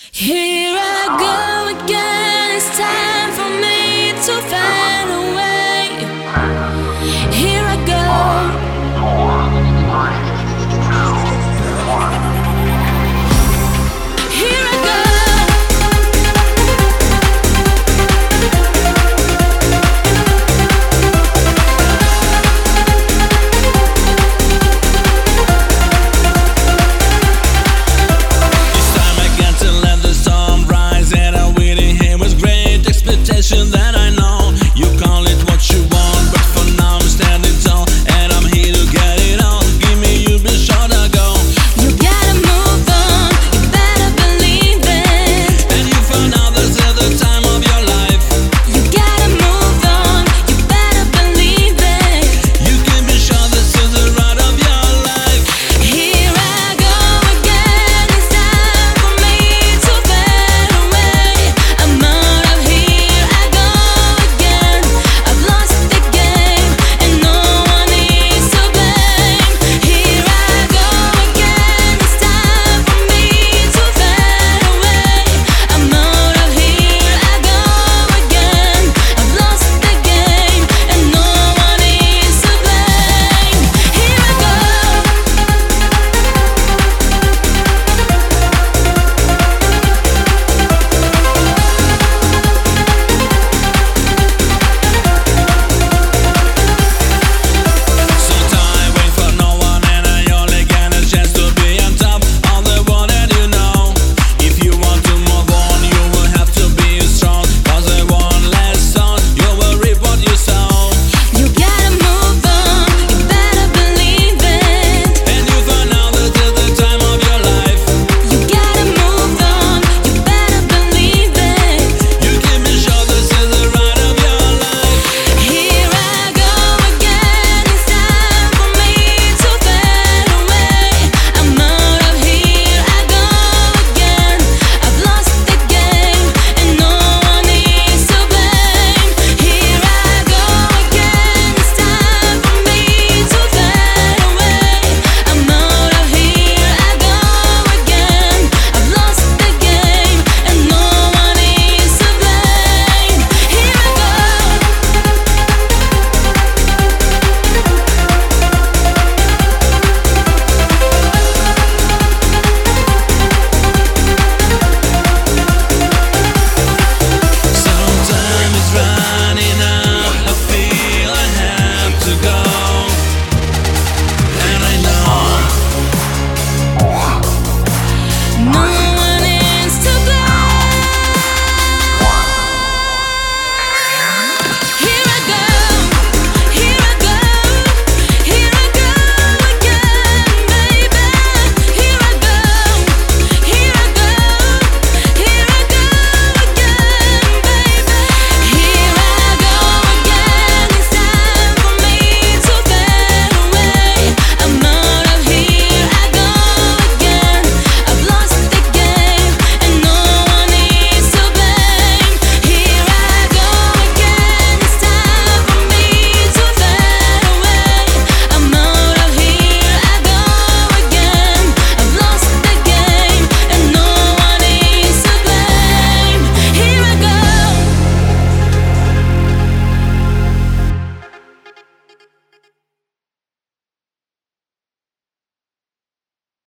Here I go again. It's time for me to find.